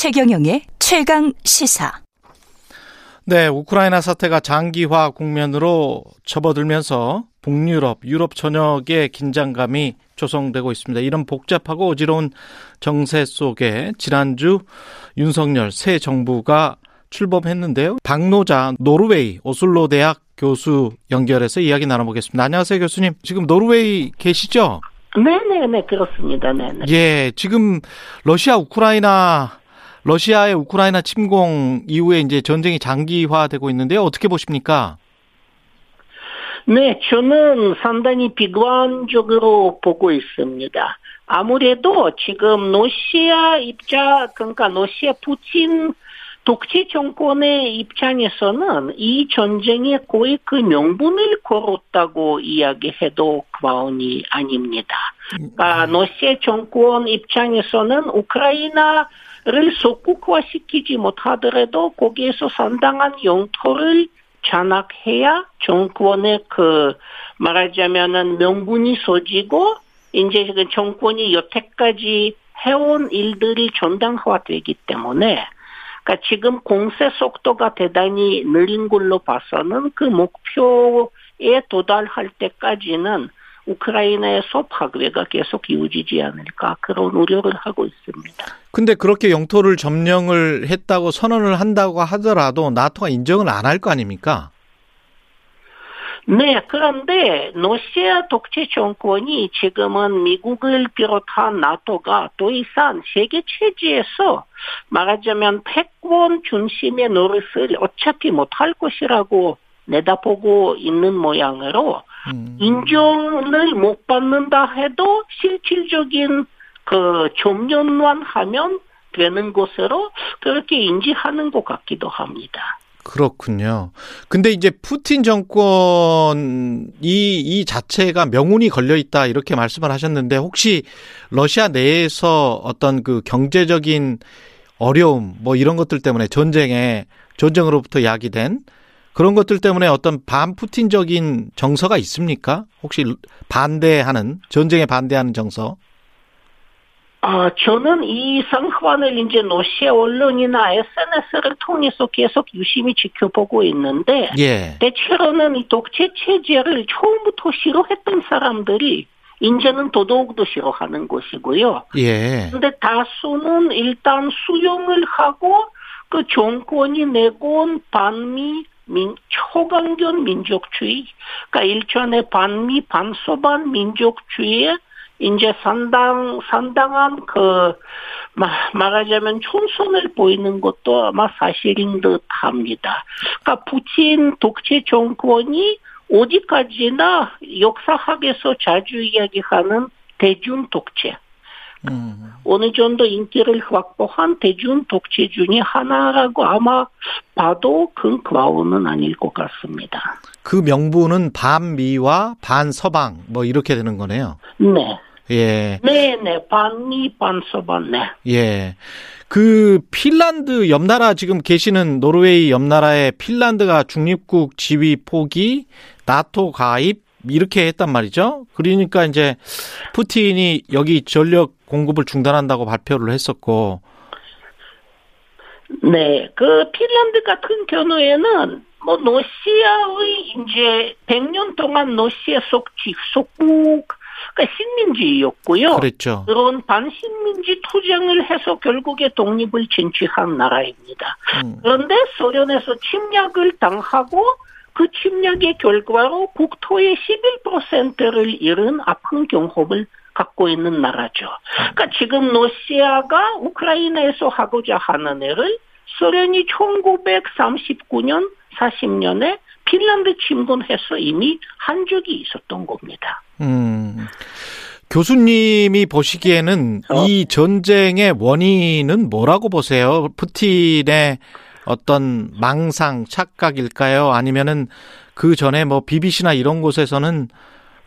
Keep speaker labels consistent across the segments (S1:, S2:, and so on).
S1: 최경영의 최강 시사.
S2: 네, 우크라이나 사태가 장기화 국면으로 접어들면서 북유럽, 유럽 전역의 긴장감이 조성되고 있습니다. 이런 복잡하고 어지러운 정세 속에 지난주 윤석열 새 정부가 출범했는데요. 박노자 노르웨이 오슬로 대학 교수 연결해서 이야기 나눠보겠습니다. 안녕하세요, 교수님. 지금 노르웨이 계시죠?
S3: 네네네, 그렇습니다. 네네.
S2: 예, 지금 러시아, 우크라이나, 러시아의 우크라이나 침공 이후에 이제 전쟁이 장기화되고 있는데요. 어떻게 보십니까?
S3: 네, 저는 상당히 비관적으로 보고 있습니다. 아무래도 지금 러시아 입장, 그러니까 러시아 푸틴 독재 정권의 입장에서는 이 전쟁에 거의 그 명분을 걸었다고 이야기해도 과언이 아닙니다. 그러니까 러시아 정권 입장에서는 우크라이나 를 속국화시키지 못하더라도 거기에서 상당한 영토를 장악해야 정권의 그 말하자면은 명분이 서지고 이제 그 정권이 여태까지 해온 일들이 전당화되기 때문에 그러니까 지금 공세 속도가 대단히 느린 걸로 봐서는 그 목표에 도달할 때까지는 우크라이나에서 파괴가 계속 이어지지 않을까 그런 우려를 하고 있습니다.
S2: 근데 그렇게 영토를 점령을 했다고 선언을 한다고 하더라도 나토가 인정을 안 할 거 아닙니까?
S3: 네, 그런데 러시아 독재 정권이 지금은 미국을 비롯한 나토가 더 이상 세계 체제에서 말하자면 패권 중심의 노릇을 어차피 못할 것이라고 내다보고 있는 모양으로 음. 인정을 못 받는다 해도 실질적인 그 점령만 하면 되는 것으로 그렇게 인지하는 것 같기도 합니다.
S2: 그렇군요. 근데 이제 푸틴 정권이 이 자체가 명운이 걸려 있다 이렇게 말씀을 하셨는데 혹시 러시아 내에서 어떤 그 경제적인 어려움 뭐 이런 것들 때문에 전쟁에 전쟁으로부터 야기된 그런 것들 때문에 어떤 반푸틴적인 정서가 있습니까? 혹시 반대하는 전쟁에 반대하는 정서?
S3: 아, 저는 이 상황을 이제 러시아 언론이나 SNS를 통해서 계속 유심히 지켜보고 있는데,
S2: 예.
S3: 대체로는 이 독재 체제를 처음부터 싫어했던 사람들이 이제는 더더욱더 싫어하는 것이고요.
S2: 예.
S3: 근데 다수는 일단 수용을 하고 그 정권이 내건 반미 민, 초강경 민족주의, 그러니까 일전에 반미 반소반 민족주의에 이제 상당, 상당한 그, 말하자면 총선을 보이는 것도 아마 사실인 듯 합니다. 그러니까 푸틴 독재 정권이 어디까지나 역사학에서 자주 이야기하는 대중 독재. 음. 어느 정도 인기를 확보한 대중 독재 중의 하나라고 아마 봐도 큰 과오는 아닐 것 같습니다.
S2: 그 명분은 반미와 반서방 뭐 이렇게 되는 거네요.
S3: 네.
S2: 예.
S3: 네네, 반미, 반서반, 네.
S2: 예. 그 핀란드 옆나라 지금 계시는 노르웨이 옆나라의 핀란드가 중립국 지위 포기, 나토 가입 이렇게 했단 말이죠. 그러니까 이제 푸틴이 여기 전력 공급을 중단한다고 발표를 했었고.
S3: 네, 그 핀란드 같은 경우에는 뭐 러시아의 이제 100년 동안 러시아 속지 속국 그러니까 식민지였고요.
S2: 그랬죠.
S3: 그런 반식민지 투쟁을 해서 결국에 독립을 쟁취한 나라입니다. 음. 그런데 소련에서 침략을 당하고 그 침략의 결과로 국토의 11%를 잃은 아픈 경험을 갖고 있는 나라죠. 그러니까 지금 러시아가 우크라이나에서 하고자 하는 일을 소련이 1939년 40년에 핀란드 침공해서 이미 한 적이 있었던 겁니다.
S2: 음. 교수님이 보시기에는 어? 이 전쟁의 원인은 뭐라고 보세요? 푸틴의 어떤 망상, 착각일까요? 아니면은 그 전에 뭐 BBC나 이런 곳에서는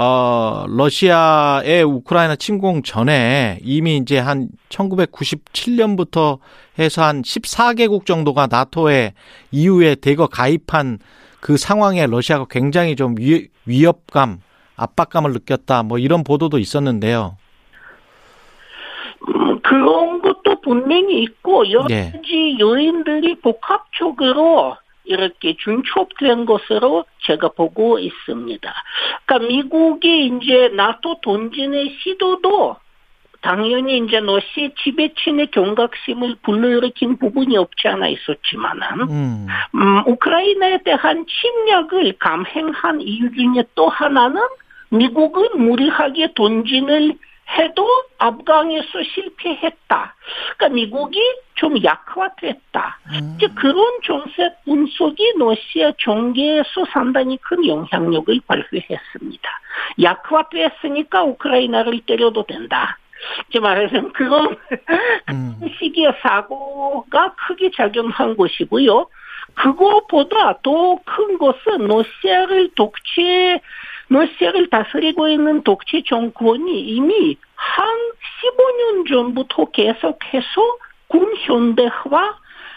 S2: 어, 러시아의 우크라이나 침공 전에 이미 이제 한 1997년부터 해서 한 14개국 정도가 나토에 이후에 대거 가입한 그 상황에 러시아가 굉장히 좀 위, 위협감, 압박감을 느꼈다. 뭐 이런 보도도 있었는데요.
S3: 음, 그런 것도 분명히 있고 여러
S2: 예.
S3: 가지 요인들이 복합적으로 이렇게 중첩된 것으로 제가 보고 있습니다. 그러니까 미국이 이제 나토 돈진의 시도도 당연히 이제 러시아 지배층의 경각심을 불러일으킨 부분이 없지 않아 있었지만은
S2: 음.
S3: 음, 우크라이나에 대한 침략을 감행한 이유 중에 또 하나는 미국은 무리하게 돈진을 해도 앞강에서 실패했다. 그러니까 미국이 좀 약화됐다.
S2: 음.
S3: 이제 그런 정책 분석이 러시아 정계에서 상당히 큰 영향력을 발휘했습니다. 약화됐으니까 우크라이나를 때려도 된다. 이제 말하자면 그런
S2: 음.
S3: 시기의 사고가 크게 작용한 것이고요. 그거보다 더 큰 것은 러시아를 독재, 러시아를 다스리고 있는 독재 정권이 이미 한 15년 전부터 계속해서 군 현대화,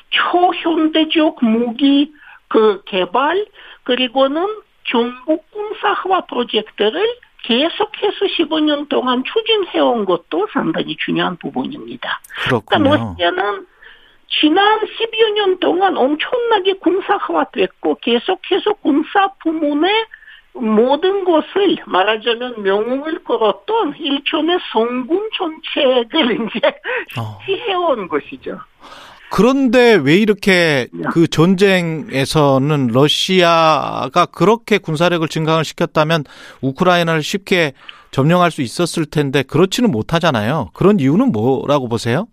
S3: 초현대적 무기 그 개발, 그리고는 전국 군사화 프로젝트를 계속해서 15년 동안 추진해온 것도 상당히 중요한 부분입니다. 그러니까
S2: 그렇군요.
S3: 러시아는 지난 10여 년 동안 엄청나게 군사화됐고 계속해서 군사 부문의 모든 것을 말하자면 명웅을 걸었던 일종의 성군 정책을 이제
S2: 어.
S3: 해온 것이죠.
S2: 그런데 왜 이렇게 그 전쟁에서는 러시아가 그렇게 군사력을 증강을 시켰다면 우크라이나를 쉽게 점령할 수 있었을 텐데 그렇지는 못하잖아요. 그런 이유는 뭐라고 보세요?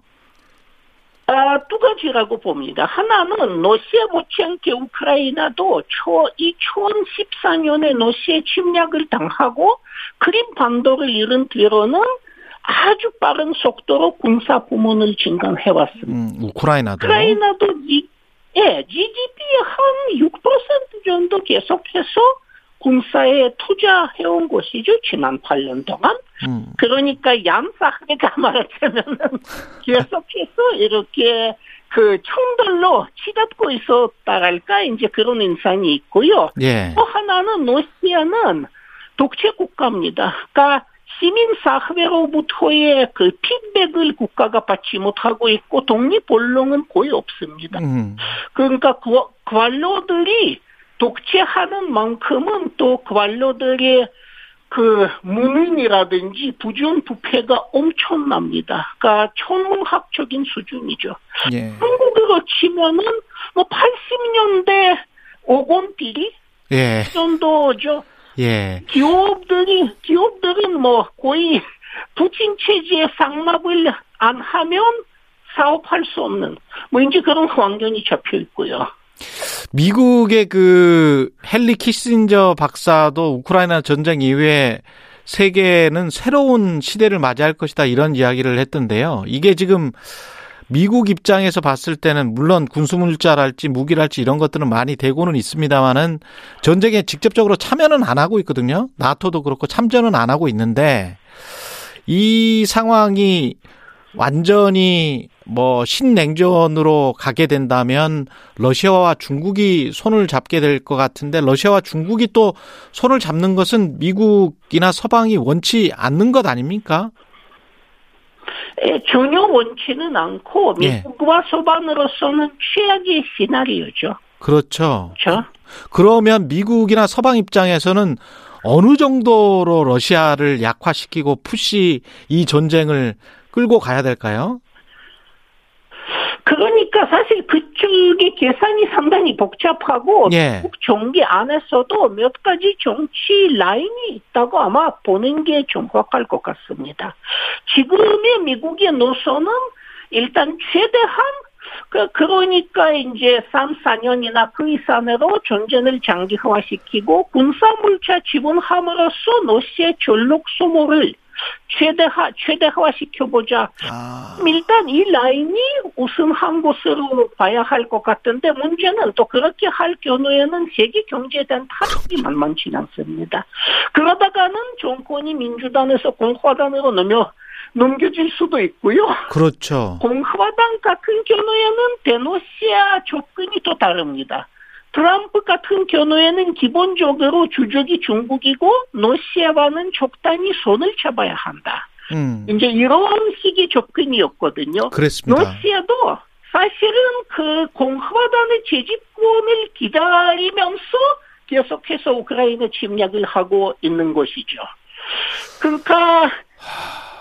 S3: 아, 두 가지라고 봅니다. 하나는 러시아 못지않게 우크라이나도 초, 2014년에 러시아 침략을 당하고 크림 반도를 잃은 뒤로는 아주 빠른 속도로 군사 부문을 증강해왔습니다.
S2: 음, 우크라이나도.
S3: 우크라이나도 지, 예, GDP의 한 6% 정도 계속해서 군사에 투자해온 것이죠. 지난 8년 동안.
S2: 음,
S3: 그러니까 얌사하게가 말하자면은 계속해서 이렇게 그 총들로 치닫고 있었다랄까 이제 그런 인상이 있고요.
S2: 예.
S3: 또 하나는 러시아는 독재 국가입니다. 그러니까 시민 사회로부터의 그 피드백을 국가가 받지 못하고 있고 독립 언론은 거의 없습니다.
S2: 음,
S3: 그러니까 그 관료들이 독재하는 만큼은 또 관료들의 그 문인이라든지 부정부패가 엄청납니다. 그러니까 천문학적인 수준이죠.
S2: 예.
S3: 한국으로 치면은 뭐 80년대 오건 비리
S2: 예.
S3: 정도죠.
S2: 예.
S3: 기업들이 기업들은 뭐 거의 부친 체제에 상납을 안 하면 사업할 수 없는 뭐 이제 그런 환경이 잡혀 있고요.
S2: 미국의 그 헨리 키신저 박사도 우크라이나 전쟁 이후에 세계는 새로운 시대를 맞이할 것이다 이런 이야기를 했던데요. 이게 지금 미국 입장에서 봤을 때는 물론 군수물자랄지 무기랄지 이런 것들은 많이 되고는 있습니다만은 전쟁에 직접적으로 참여는 안 하고 있거든요. 나토도 그렇고 참전은 안 하고 있는데 이 상황이 완전히 뭐 신냉전으로 가게 된다면 러시아와 중국이 손을 잡게 될 것 같은데 러시아와 중국이 또 손을 잡는 것은 미국이나 서방이 원치 않는 것 아닙니까?
S3: 예, 전혀 원치는 않고
S2: 예.
S3: 미국과 서방으로서는 최악의 시나리오죠.
S2: 그렇죠.
S3: 그렇죠?
S2: 그러면 미국이나 서방 입장에서는 어느 정도로 러시아를 약화시키고 푸시 이 전쟁을 끌고 가야 될까요?
S3: 그러니까 사실 그쪽의 계산이 상당히 복잡하고
S2: 예.
S3: 미국 정계 안에서도 몇 가지 정치 라인이 있다고 아마 보는 게 정확할 것 같습니다. 지금의 미국의 노선은 일단 최대한 그, 그러니까 이제 3, 4년이나 그 이상으로 전쟁을 장기화시키고 군사물자 지분함으로써 러시아의 전력 소모를 최대화, 최대화 시켜보자.
S2: 아,
S3: 일단 이 라인이 우승한 것으로 봐야 할 것 같은데 문제는 또 그렇게 할 경우에는 세계 경제에 대한 타격이 만만치 않습니다. 그러다가는 정권이 민주당에서 공화당으로 넘어 넘겨질 수도 있고요.
S2: 그렇죠.
S3: 공화당 같은 경우에는 대노시아 접근이 또 다릅니다. 트럼프 같은 경우에는 기본적으로 주적이 중국이고 러시아와는 적당히 손을 잡아야 한다.
S2: 음.
S3: 이제 이런 식의 접근이었거든요.
S2: 그랬습니다.
S3: 러시아도 사실은 그 공화당의 재집권을 기다리면서 계속해서 우크라이나 침략을 하고 있는 것이죠. 그러니까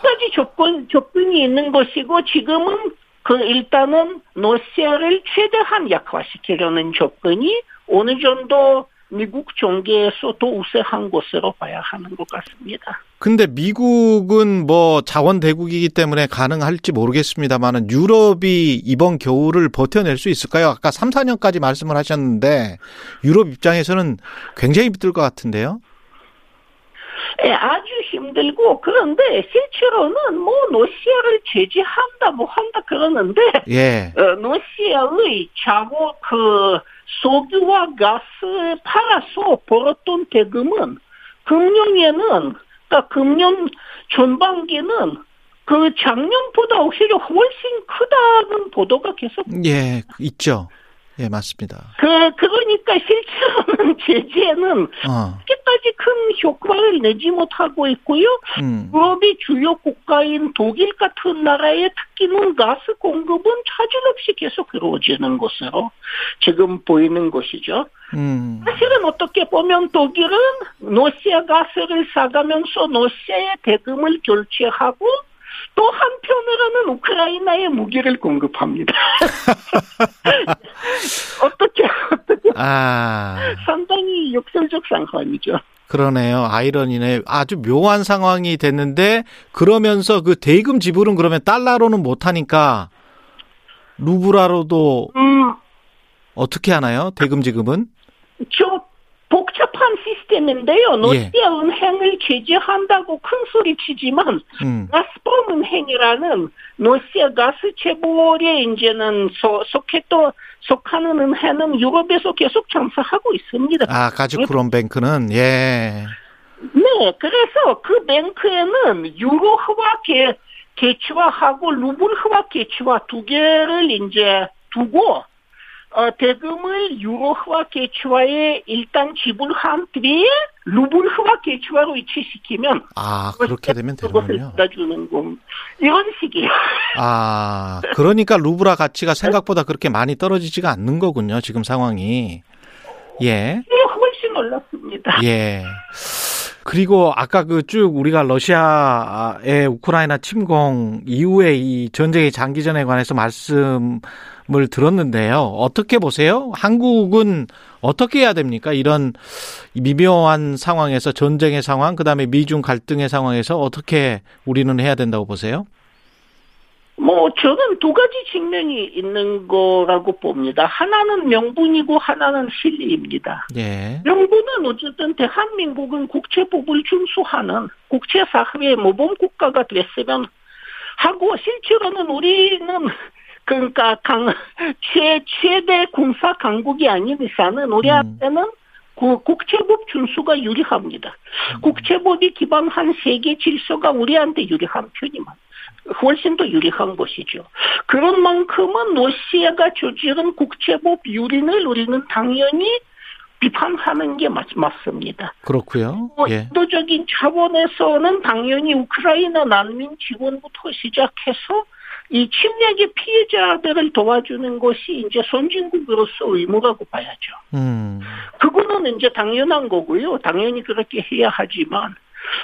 S3: 까지 접근 접근이 있는 것이고 지금은 그 일단은 러시아를 최대한 약화시키려는 접근이 어느 정도 미국 정계에서 더 우세한 것으로 봐야 하는 것 같습니다.
S2: 근데 미국은 뭐 자원 대국이기 때문에 가능할지 모르겠습니다만은 유럽이 이번 겨울을 버텨낼 수 있을까요? 아까 3, 4년까지 말씀을 하셨는데 유럽 입장에서는 굉장히 힘들 것 같은데요.
S3: 예, 아주 힘들고 그런데 실제로는 뭐 러시아를 제재한다 뭐 한다 그러는데
S2: 예.
S3: 어, 러시아의 자원 그 석유와 가스 팔아서 벌었던 대금은 금년에는 그러니까 금년 전반기는 그 작년보다 오히려 훨씬 크다는 보도가 계속
S2: 예, 있죠. 예, 맞습니다.
S3: 그 그러니까 실제로는 제재는
S2: 어.
S3: 그렇게까지 큰 효과를 내지 못하고 있고요.
S2: 음.
S3: 유럽의 주요 국가인 독일 같은 나라의 특히는 가스 공급은 차질 없이 계속 이루어지는 것으로 지금 보이는 것이죠.
S2: 음.
S3: 사실은 어떻게 보면 독일은 러시아 가스를 사가면서 러시아의 대금을 결제하고 또 한편으로는 우크라이나에 무기를 공급합니다. 어떻게 어떻게
S2: 아.
S3: 상당히 역설적 상황이죠.
S2: 그러네요. 아이러니네. 아주 묘한 상황이 됐는데 그러면서 그 대금 지불은 그러면 달러로는 못 하니까 루브라로도
S3: 음,
S2: 어떻게 하나요? 대금 지급은?
S3: 좀 복잡한 시스템인데요. 러시아 은행을 제재한다고 큰 소리 치지만
S2: 음.
S3: 가스프롬 은행이라는 러시아 가스 재벌에 이제는 소, 속해또 속하는 은행은 유럽에서 계속 장사하고 있습니다.
S2: 아, 가즈프롬 뱅크는 예.
S3: 네, 그래서 그 뱅크에는 유로화와 개, 개치화하고 루블화와 개치화 두 개를 이제 두고 어, 대금을 유로화 개치화에 일단 지불한 뒤에 루블화 개치화로 이체시키면
S2: 아, 그렇게 되면 되는군요.
S3: 공 이런 식이에요.
S2: 아, 그러니까 루브라 가치가 생각보다 그렇게 많이 떨어지지가 않는 거군요. 지금 상황이. 예.
S3: 이게 훨씬 올랐습니다.
S2: 예. 그리고 아까 그 쭉 우리가 러시아의 우크라이나 침공 이후에 이 전쟁의 장기전에 관해서 말씀 을 들었는데요. 어떻게 보세요? 한국은 어떻게 해야 됩니까? 이런 미묘한 상황에서 전쟁의 상황, 그다음에 미중 갈등의 상황에서 어떻게 우리는 해야 된다고 보세요?
S3: 뭐 저는 두 가지 측면이 있는 거라고 봅니다. 하나는 명분이고 하나는 실리입니다.
S2: 예.
S3: 명분은 어쨌든 대한민국은 국제법을 준수하는 국제사회의 모범 국가가 됐으면 하고 실제로는 우리는 그러니까 강, 최, 최대 군사 강국이 아닌 이상은 우리한테는 그 국제법 준수가 유리합니다. 국제법이 기반한 세계 질서가 우리한테 유리한 편이만 훨씬 더 유리한 것이죠. 그런 만큼은 러시아가 저지른 국제법 유린을 우리는 당연히 비판하는 게 맞, 맞습니다.
S2: 그렇고요.
S3: 뭐
S2: 예.
S3: 인도적인 차원에서는 당연히 우크라이나 난민 지원부터 시작해서 이 침략의 피해자들을 도와주는 것이 이제 선진국으로서 의무라고 봐야죠.
S2: 음.
S3: 그거는 이제 당연한 거고요. 당연히 그렇게 해야 하지만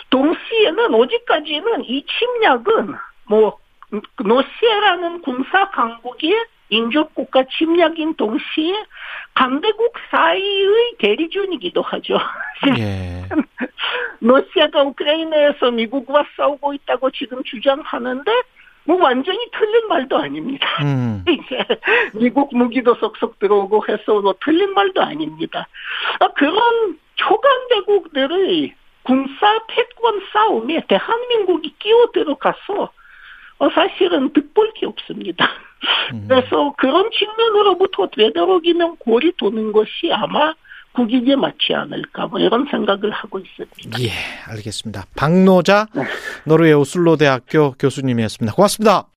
S3: 동시에는 어디까지는 이 침략은 뭐 러시아라는 군사 강국의 인접 국가 침략인 동시에 강대국 사이의 대리전이기도 하죠.
S2: 예.
S3: 러시아가 우크라이나에서 미국과 싸우고 있다고 지금 주장하는데 뭐 완전히 틀린 말도 아닙니다.
S2: 음.
S3: 이제 미국 무기도 쏙쏙 들어오고 해서 뭐 틀린 말도 아닙니다. 아, 그런 초강대국들의 군사 패권 싸움에 대한민국이 끼어 들어가서 어, 사실은 득볼 게 없습니다.
S2: 음.
S3: 그래서 그런 측면으로부터 되도록이면 골이 도는 것이 아마 국익에 맞지 않을까 뭐 이런 생각을 하고 있습니다.
S2: 예, 알겠습니다. 박노자
S3: 네.
S2: 노르웨이 오슬로 대학교 교수님이었습니다. 고맙습니다.